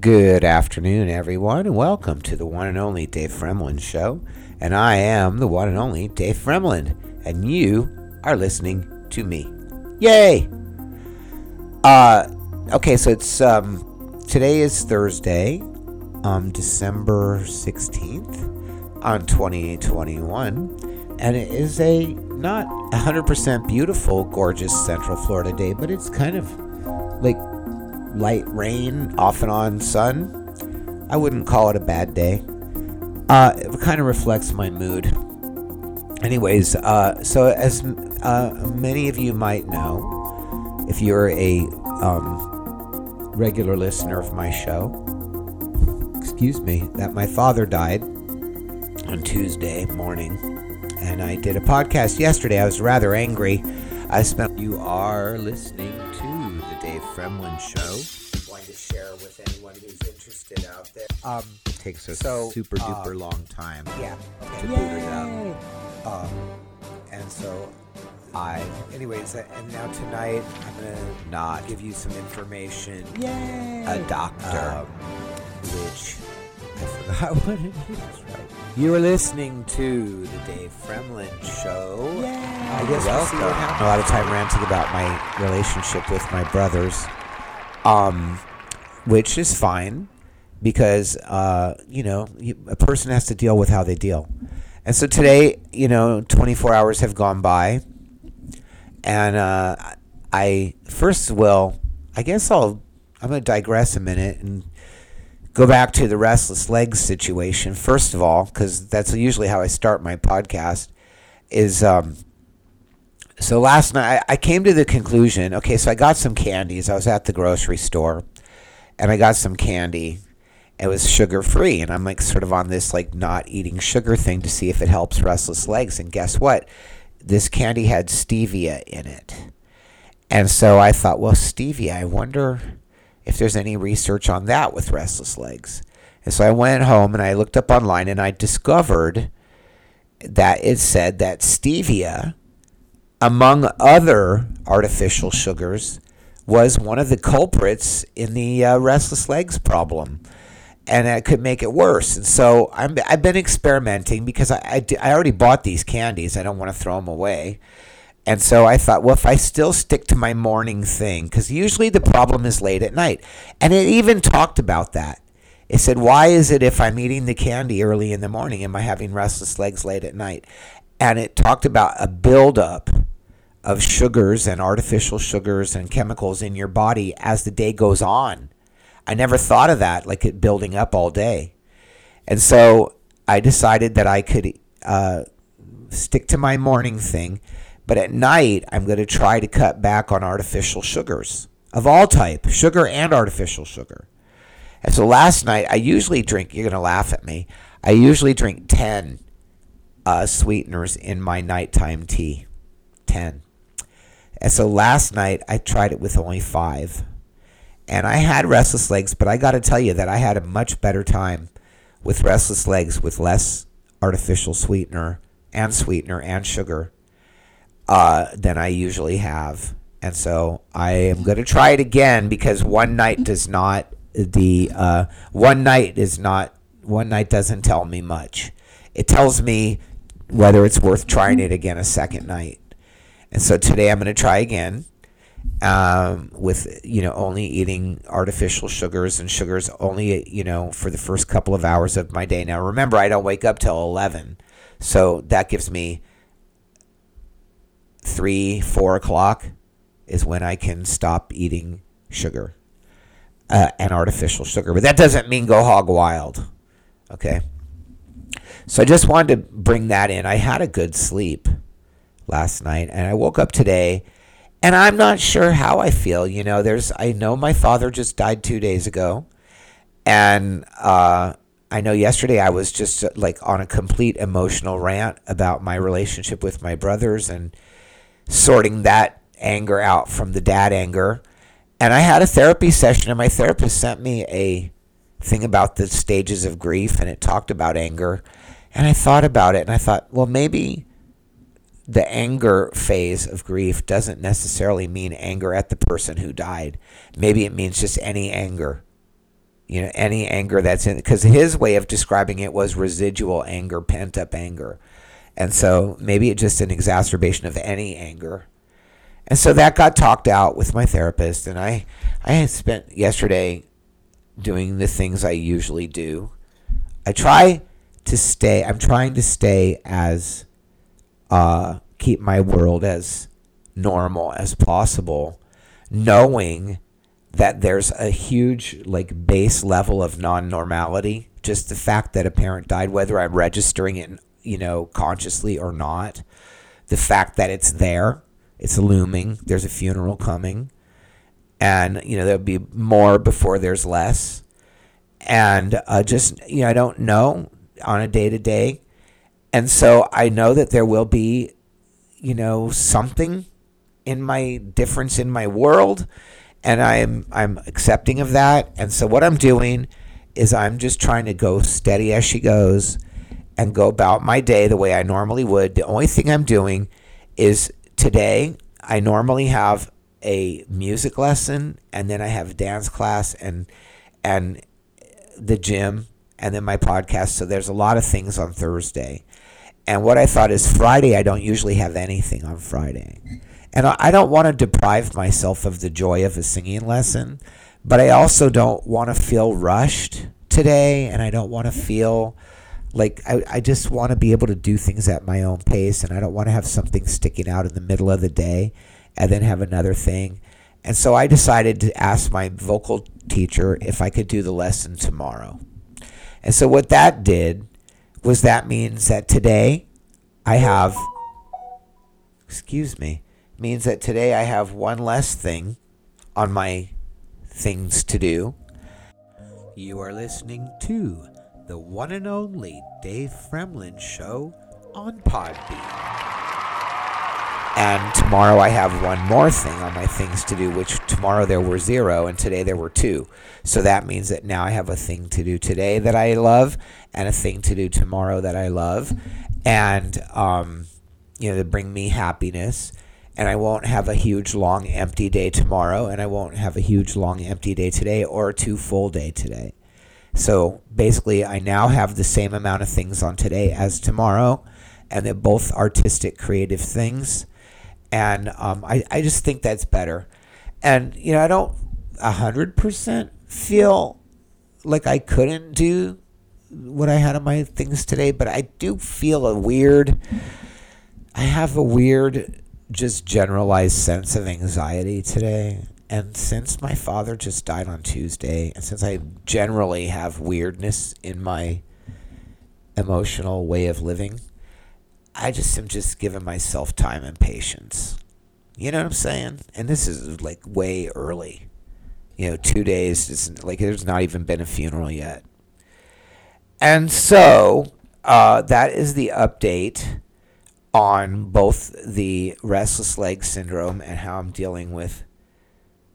Good afternoon, everyone, and welcome to the one and only Dave Fremland Show. And I am the one and only Dave Fremland, and you are listening to me. Yay! Uh, okay, so it's um, today is Thursday, um, December sixteenth, on twenty twenty one, and it is a not hundred percent beautiful, gorgeous Central Florida day, but it's kind of like light rain, off and on sun. I wouldn't call it a bad day. Uh, it kind of reflects my mood. Anyways, uh, so as uh, many of you might know, if you're a um, regular listener of my show, excuse me, that my father died on Tuesday morning, and I did a podcast yesterday. I was rather angry. I spent. You are listening the Dave Fremland Show. Going to share with anyone who's interested out there. Um, it takes a So, super uh, duper long time. Yeah. To boot it up. Um, and so I, anyways, uh, and now tonight I'm gonna not give you some information. Yay! A doctor, um, which I forgot what it is. Right. You are listening to the Dave Fremland Show. Yeah. I guess we'll see what happens. A lot of time ranting about my relationship with my brothers, um, which is fine because uh, you know a person has to deal with how they deal. And so today, you know, 24 hours have gone by, and uh, I first will, I guess I'll, I'm going to digress a minute and go back to the restless legs situation first of all, because that's usually how I start my podcast. Is um, so last night I, I came to the conclusion. Okay, so I got some candies. I was at the grocery store, and I got some candy. It was sugar free, and I'm like sort of on this like not eating sugar thing to see if it helps restless legs. And guess what? This candy had stevia in it. And so I thought, well, stevia, I wonder if there's any research on that with restless legs. And so I went home and I looked up online and I discovered that it said that stevia, among other artificial sugars, was one of the culprits in the uh, restless legs problem. And it could make it worse. And so I'm, I've been experimenting because I, I, I already bought these candies. I don't want to throw them away. And so I thought, well, if I still stick to my morning thing, because usually the problem is late at night. And it even talked about that. It said, why is it if I'm eating the candy early in the morning, am I having restless legs late at night? And it talked about a buildup of sugars and artificial sugars and chemicals in your body as the day goes on. I never thought of that, like it building up all day. And so I decided that I could uh, stick to my morning thing, but at night I'm going to try to cut back on artificial sugars of all type, sugar and artificial sugar. And so last night I usually drink. You're going to laugh at me. I usually drink ten uh, sweeteners in my nighttime tea. Ten. And so last night I tried it with only five. And I had restless legs, but I got to tell you that I had a much better time with restless legs with less artificial sweetener and sweetener and sugar uh, than I usually have. And so I am going to try it again because one night does not the uh, one night is not one night doesn't tell me much. It tells me whether it's worth trying it again a second night. And so today I'm going to try again um, with you know only eating artificial sugars and sugars only you know for the first couple of hours of my day. Now remember, I don't wake up till eleven, so that gives me three, four o'clock is when I can stop eating sugar uh, and artificial sugar. But that doesn't mean go hog wild. Okay. So I just wanted to bring that in. I had a good sleep last night, and I woke up today and I'm not sure how I feel. You know, there's I know my father just died two days ago, and uh, I know yesterday I was just uh, like on a complete emotional rant about my relationship with my brothers and sorting that anger out from the dad anger. And I had a therapy session, and my therapist sent me a thing about the stages of grief, and it talked about anger. And I thought about it, and I thought, well, maybe the anger phase of grief doesn't necessarily mean anger at the person who died. Maybe it means just any anger. You know, any anger that's in because his way of describing it was residual anger, pent up anger. And so maybe it's just an exacerbation of any anger. And so that got talked out with my therapist and I I spent yesterday doing the things I usually do. I try to stay I'm trying to stay as uh keep my world as normal as possible knowing that there's a huge like base level of non-normality just the fact that a parent died whether i'm registering it you know consciously or not the fact that it's there it's looming there's a funeral coming and you know there'll be more before there's less and uh, just you know i don't know on a day to day and so i know that there will be you know something in my difference in my world and I'm I'm accepting of that. And so what I'm doing is I'm just trying to go steady as she goes and go about my day the way I normally would. The only thing I'm doing is today I normally have a music lesson and then I have dance class and and the gym and then my podcast. So there's a lot of things on Thursday. And what I thought is Friday I don't usually have anything on Friday. And I don't want to deprive myself of the joy of a singing lesson, but I also don't want to feel rushed today. And I don't want to feel like I, I just want to be able to do things at my own pace. And I don't want to have something sticking out in the middle of the day and then have another thing. And so I decided to ask my vocal teacher if I could do the lesson tomorrow. And so what that did was that means that today I have, excuse me, means that today I have one less thing on my things to do. You are listening to the one and only Dave Fremland Show on Podbean. And tomorrow I have one more thing on my things to do, which tomorrow there were zero and today there were two. So that means that now I have a thing to do today that I love and a thing to do tomorrow that I love. And, um, you know, to bring me happiness and I won't have a huge long empty day tomorrow, and I won't have a huge long empty day today or a two full day today. So basically, I now have the same amount of things on today as tomorrow, and they're both artistic, creative things. And um, I, I just think that's better. And, you know, I don't 100% feel like I couldn't do what I had on my things today, but I do feel a weird, I have a weird just generalized sense of anxiety today. And since my father just died on Tuesday, and since I generally have weirdness in my emotional way of living, I just am just giving myself time and patience. You know what I'm saying? And this is like way early. You know, two days, just like there's not even been a funeral yet. And so uh, that is the update on both the restless leg syndrome and how I'm dealing with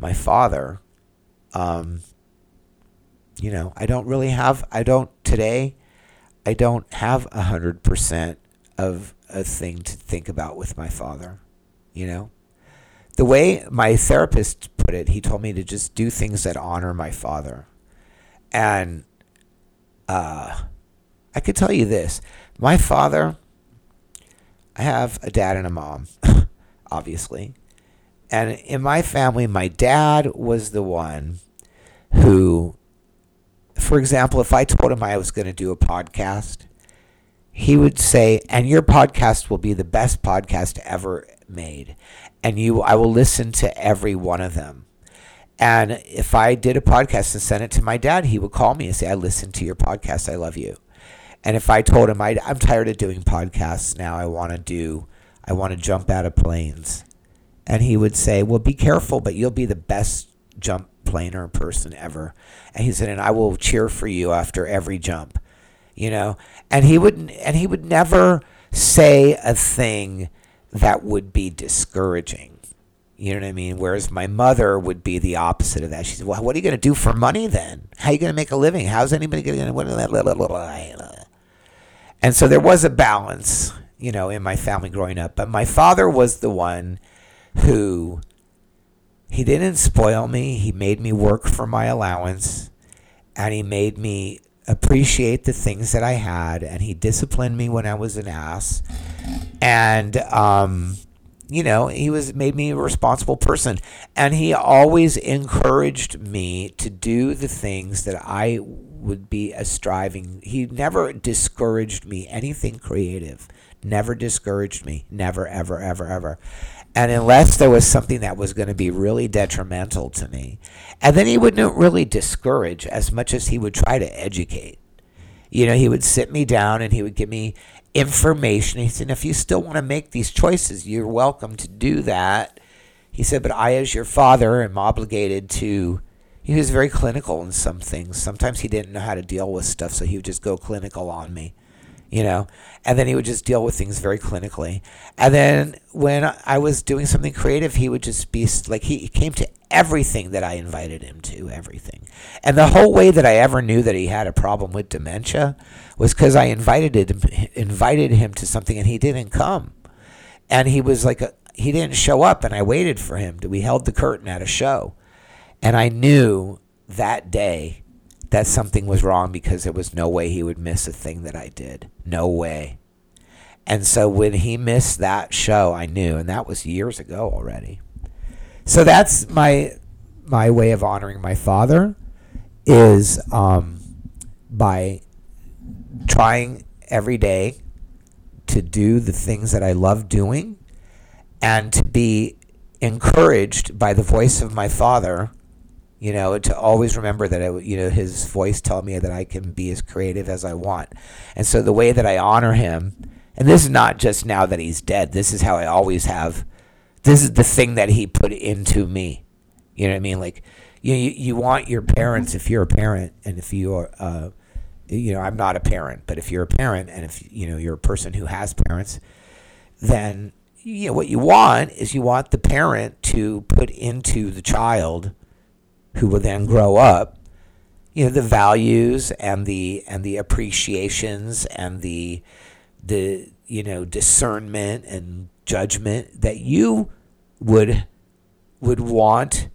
my father. Um, you know, I don't really have, I don't, today, I don't have a hundred percent of a thing to think about with my father, you know? The way my therapist put it, he told me to just do things that honor my father. And uh, I could tell you this my father I have a dad and a mom, obviously. And in my family, my dad was the one who, for example, if I told him I was going to do a podcast, he would say, and your podcast will be the best podcast ever made. And you, I will listen to every one of them. And if I did a podcast and sent it to my dad, he would call me and say, I listened to your podcast. I love you. And if I told him i am tired of doing podcasts now, I want to do, I want to jump out of planes, and he would say, "Well, be careful, but you'll be the best jump planer person ever." And he said, "And I will cheer for you after every jump," you know. And he would, and he would never say a thing that would be discouraging. You know what I mean? Whereas my mother would be the opposite of that. She said, "Well, what are you going to do for money then? How are you going to make a living? How's anybody going to?" And so there was a balance, you know, in my family growing up. But my father was the one who he didn't spoil me. He made me work for my allowance. and he made me appreciate the things that I had, and he disciplined me when I was an ass, and um, you know, he was made me a responsible person, and he always encouraged me to do the things that I would be a striving. He never discouraged me anything creative. Never discouraged me. Never, ever, ever, ever. And unless there was something that was going to be really detrimental to me, and then he wouldn't really discourage as much as he would try to educate. You know, he would sit me down and he would give me information. He said, if you still want to make these choices, you're welcome to do that. He said, but I, as your father, am obligated to. He was very clinical in some things. Sometimes he didn't know how to deal with stuff, so he would just go clinical on me you know, and then he would just deal with things very clinically. And then when I was doing something creative, he would just be like, he came to everything that I invited him to, everything. And the whole way that I ever knew that he had a problem with dementia was because I invited him, invited him to something and he didn't come. And he was like, a, he didn't show up, and I waited for him. We held the curtain at a show. And I knew that day that something was wrong because there was no way he would miss a thing that I did. No way. And so when he missed that show, I knew, and that was years ago already. So that's my my way of honoring my father is um, by trying every day to do the things that I love doing and to be encouraged by the voice of my father you know, to always remember that, I, you know, his voice told me that I can be as creative as I want. And so the way that I honor him, and this is not just now that he's dead, this is how I always have, this is the thing that he put into me. You know what I mean? Like, you, you, you want your parents, if you're a parent, and if you're, uh, you know, I'm not a parent, but if you're a parent and if, you know, you're a person who has parents, then, you know, what you want is you want the parent to put into the child who will then grow up, you know, the values and the and the appreciations and the the you know discernment and judgment that you would would want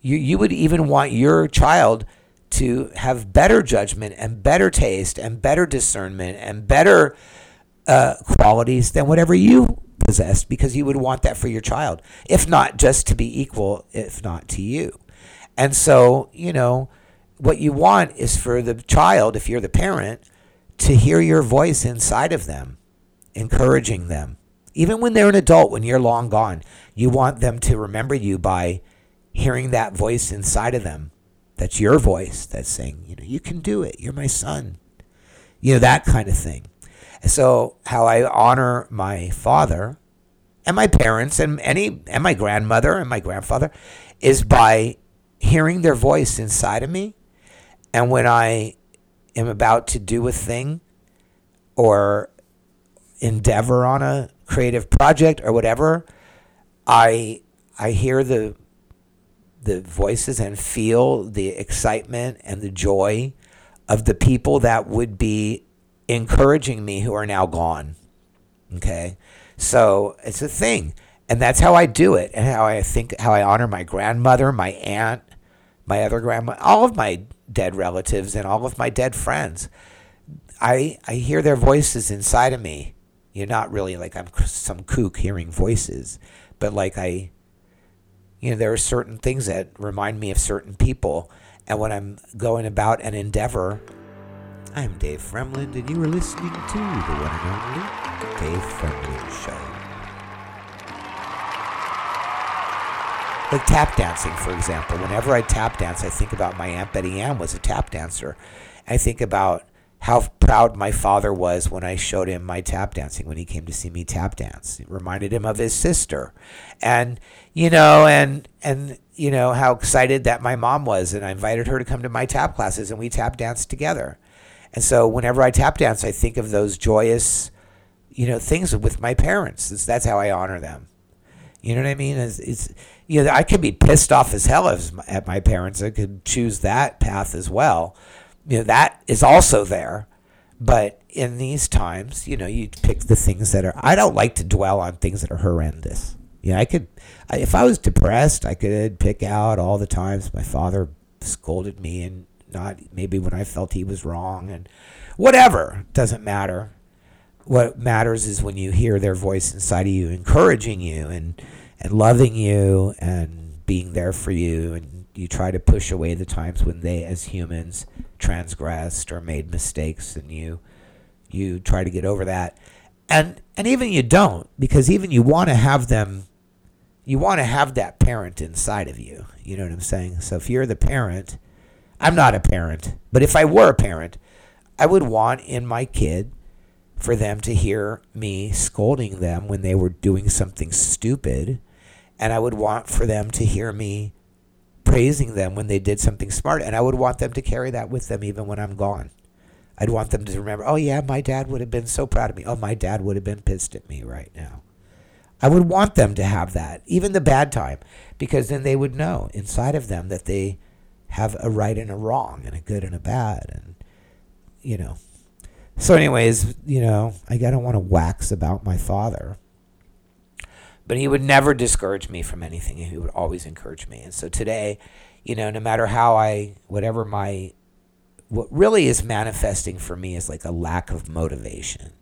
you you would even want your child to have better judgment and better taste and better discernment and better uh, qualities than whatever you possessed because you would want that for your child if not just to be equal if not to you and so, you know, what you want is for the child, if you're the parent, to hear your voice inside of them, encouraging them. Even when they're an adult, when you're long gone, you want them to remember you by hearing that voice inside of them. That's your voice that's saying, you know, you can do it. You're my son. You know, that kind of thing. So, how I honor my father and my parents and any and my grandmother and my grandfather is by hearing their voice inside of me. And when I am about to do a thing or endeavor on a creative project or whatever, I I hear the the voices and feel the excitement and the joy of the people that would be encouraging me who are now gone. Okay? So it's a thing. And that's how I do it and how I think how I honor my grandmother, my aunt, my other grandma, all of my dead relatives and all of my dead friends. I I hear their voices inside of me. You're not really like I'm some kook hearing voices, but like I you know there are certain things that remind me of certain people and when I'm going about an endeavor I'm Dave Fremland and you are listening to the one and only Dave Fremland Show. Like tap dancing, for example. Whenever I tap dance, I think about my Aunt Betty Ann was a tap dancer. I think about how proud my father was when I showed him my tap dancing when he came to see me tap dance. It reminded him of his sister. And you know, and and you know how excited that my mom was and I invited her to come to my tap classes and we tap danced together. And so whenever I tap dance, I think of those joyous, you know, things with my parents. that's how I honor them. You know what I mean? It's, it's you know, I could be pissed off as hell as, at my parents. I could choose that path as well. You know, that is also there. But in these times, you know, you pick the things that are. I don't like to dwell on things that are horrendous. You know, I could, I, if I was depressed, I could pick out all the times my father scolded me and not maybe when I felt he was wrong and whatever doesn't matter. What matters is when you hear their voice inside of you, encouraging you and and loving you and being there for you, and you try to push away the times when they, as humans, transgressed or made mistakes, and you you try to get over that, and and even you don't because even you want to have them you want to have that parent inside of you. You know what I'm saying? So if you're the parent, I'm not a parent, but if I were a parent, I would want in my kid for them to hear me scolding them when they were doing something stupid. And I would want for them to hear me praising them when they did something smart. And I would want them to carry that with them even when I'm gone. I'd want them to remember, oh, yeah, my dad would have been so proud of me. Oh, my dad would have been pissed at me right now. I would want them to have that, even the bad time, because then they would know inside of them that they have a right and a wrong and a good and a bad. And, you know. So, anyways, you know, I don't want to wax about my father. But he would never discourage me from anything. He would always encourage me. And so today, you know, no matter how I, whatever my, what really is manifesting for me is like a lack of motivation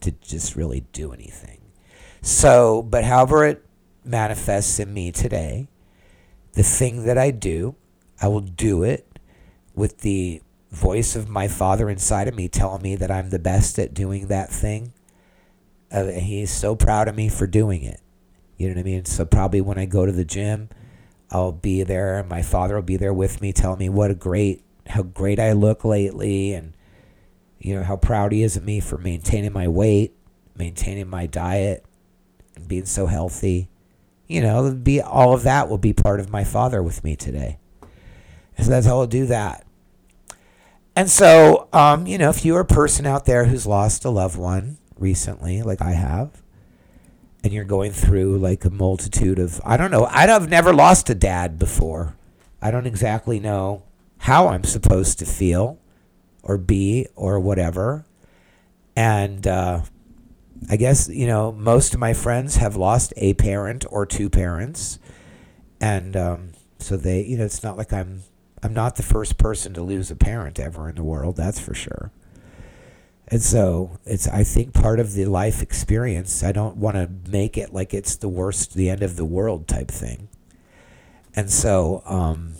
to just really do anything so, but however it manifests in me today, the thing that I do, I will do it with the voice of my father inside of me telling me that I'm the best at doing that thing. Uh, he's so proud of me for doing it. You know what I mean? So probably when I go to the gym, I'll be there. My father will be there with me, telling me what a great, how great I look lately, and you know how proud he is of me for maintaining my weight, maintaining my diet, and being so healthy. You know, be all of that will be part of my father with me today. So that's how I'll do that. And so, um, you know, if you're a person out there who's lost a loved one recently, like I have, and you're going through like a multitude of, I don't know, I've never lost a dad before. I don't exactly know how I'm supposed to feel or be or whatever. And, uh, I guess, you know, most of my friends have lost a parent or two parents. And um, so they, you know, it's not like I'm I'm not the first person to lose a parent ever in the world, that's for sure. And so it's I think part of the life experience. I don't want to make it like it's the worst, the end of the world type thing. And so um,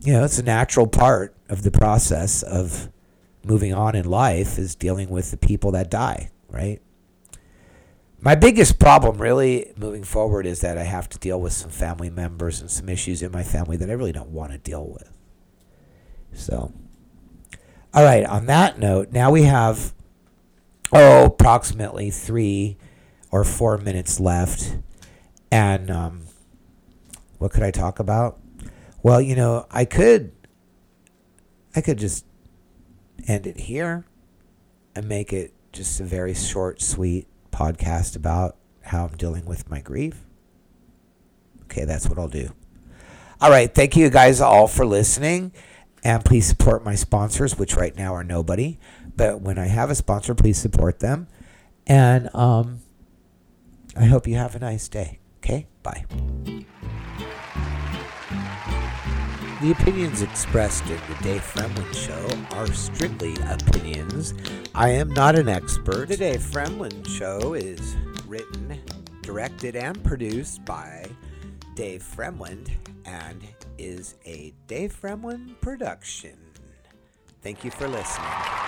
you know, it's a natural part of the process of moving on in life is dealing with the people that die, right? My biggest problem, really, moving forward, is that I have to deal with some family members and some issues in my family that I really don't want to deal with. So, all right, on that note, now we have, oh, approximately three or four minutes left. And um, what could I talk about? Well, you know, I could, I could just end it here and make it just a very short, sweet podcast about how I'm dealing with my grief. Okay, that's what I'll do. All right, thank you guys all for listening. And please support my sponsors, which right now are nobody. But when I have a sponsor, please support them. And um, I hope you have a nice day. Okay, bye. The opinions expressed in the Dave Fremland Show are strictly opinions. I am not an expert. The Dave Fremland Show is written, directed, and produced by Dave Fremland and is a Dave Fremland production. Thank you for listening.